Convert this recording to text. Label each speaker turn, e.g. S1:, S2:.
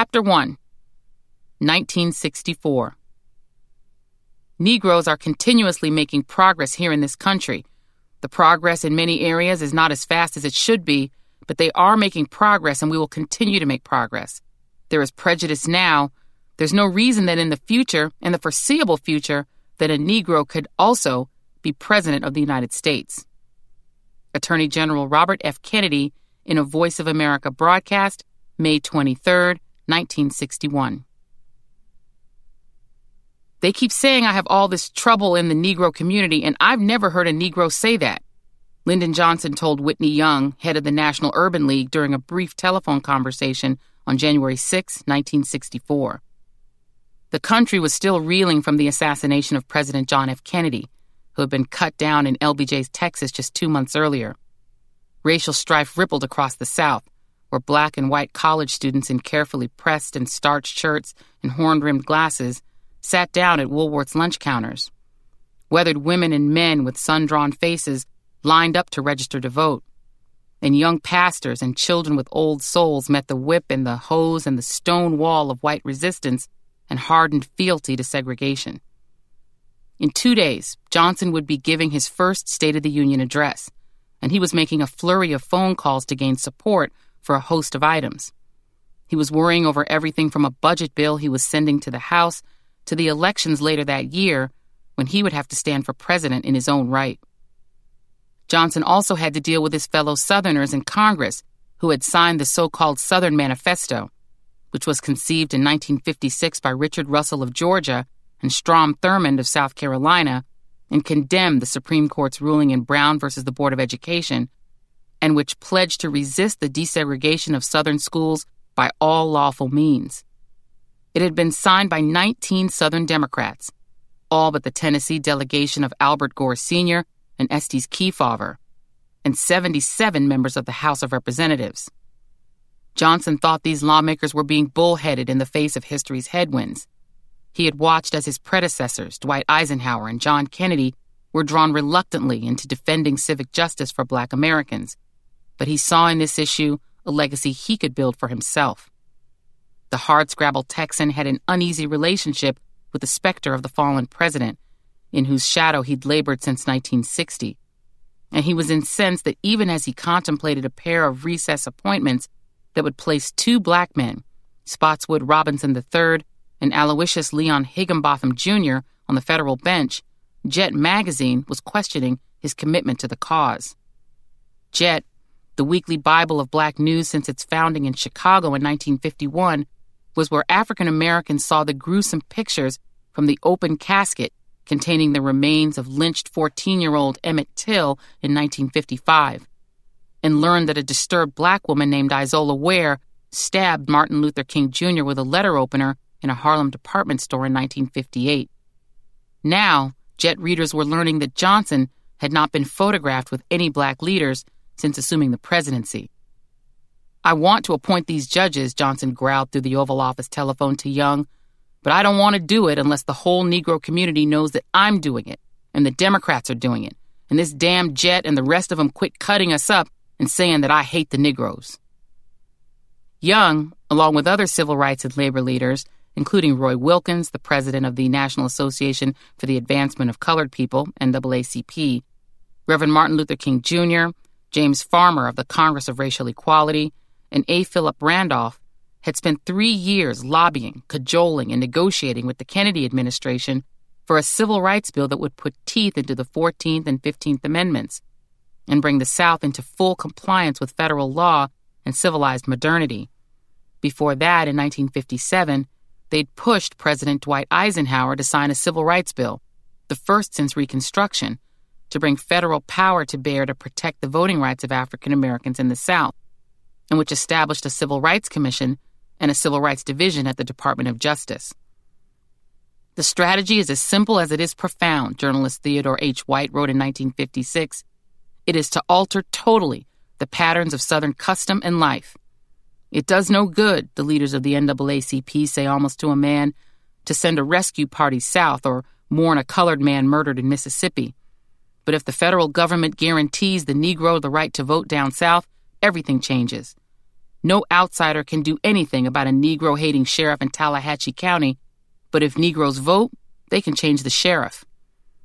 S1: Chapter 1 1964 Negroes are continuously making progress here in this country. The progress in many areas is not as fast as it should be, but they are making progress and we will continue to make progress. There is prejudice now. There's no reason that in the future, in the foreseeable future, that a Negro could also be President of the United States. Attorney General Robert F. Kennedy in a Voice of America broadcast, May 23, 1961. They keep saying I have all this trouble in the Negro community, and I've never heard a Negro say that. Lyndon Johnson told Whitney Young, head of the National Urban League, during a brief telephone conversation on January 6, 1964. The country was still reeling from the assassination of President John F. Kennedy, who had been cut down in LBJ's Texas just two months earlier. Racial strife rippled across the South, where black and white college students in carefully pressed and starched shirts and horn rimmed glasses sat down at Woolworth's lunch counters. Weathered women and men with sun drawn faces lined up to register to vote. And young pastors and children with old souls met the whip and the hose and the stone wall of white resistance and hardened fealty to segregation. In two days, Johnson would be giving his first State of the Union address, and he was making a flurry of phone calls to gain support for a host of items. He was worrying over everything from a budget bill he was sending to the House to the elections later that year when he would have to stand for president in his own right. Johnson also had to deal with his fellow Southerners in Congress who had signed the so called Southern Manifesto, which was conceived in 1956 by Richard Russell of Georgia and Strom Thurmond of South Carolina and condemned the Supreme Court's ruling in Brown versus the Board of Education, and which pledged to resist the desegregation of Southern schools by all lawful means. It had been signed by 19 Southern Democrats, all but the Tennessee delegation of Albert Gore Sr. and Estes Kefauver, and 77 members of the House of Representatives. Johnson thought these lawmakers were being bullheaded in the face of history's headwinds. He had watched as his predecessors, Dwight Eisenhower and John Kennedy, were drawn reluctantly into defending civic justice for black Americans, but he saw in this issue a legacy he could build for himself. The hardscrabble Texan had an uneasy relationship with the specter of the fallen president, in whose shadow he'd labored since 1960. And he was incensed that even as he contemplated a pair of recess appointments that would place two black men, Spotswood Robinson III and Aloysius Leon Higginbotham Jr., on the federal bench, Jet magazine was questioning his commitment to the cause. Jet, the weekly Bible of black news since its founding in Chicago in 1951, was where African Americans saw the gruesome pictures from the open casket containing the remains of lynched 14 year old Emmett Till in 1955, and learned that a disturbed black woman named Izola Ware stabbed Martin Luther King Jr. with a letter opener in a Harlem department store in 1958. Now, Jet readers were learning that Johnson had not been photographed with any black leaders since assuming the presidency. I want to appoint these judges, Johnson growled through the Oval Office telephone to Young, but I don't want to do it unless the whole Negro community knows that I'm doing it and the Democrats are doing it, and this damn jet and the rest of them quit cutting us up and saying that I hate the Negroes. Young, along with other civil rights and labor leaders, including Roy Wilkins, the president of the National Association for the Advancement of Colored People, NAACP, Reverend Martin Luther King Jr., James Farmer of the Congress of Racial Equality, and A. Philip Randolph had spent three years lobbying, cajoling, and negotiating with the Kennedy administration for a civil rights bill that would put teeth into the 14th and 15th Amendments and bring the South into full compliance with federal law and civilized modernity. Before that, in 1957, they'd pushed President Dwight Eisenhower to sign a civil rights bill, the first since Reconstruction, to bring federal power to bear to protect the voting rights of African Americans in the South and which established a Civil Rights Commission and a Civil Rights Division at the Department of Justice. The strategy is as simple as it is profound, journalist Theodore H. White wrote in 1956. It is to alter totally the patterns of Southern custom and life. It does no good, the leaders of the NAACP say almost to a man, to send a rescue party south or mourn a colored man murdered in Mississippi. But if the federal government guarantees the Negro the right to vote down south, everything changes. No outsider can do anything about a Negro hating sheriff in Tallahatchie County, but if Negroes vote, they can change the sheriff.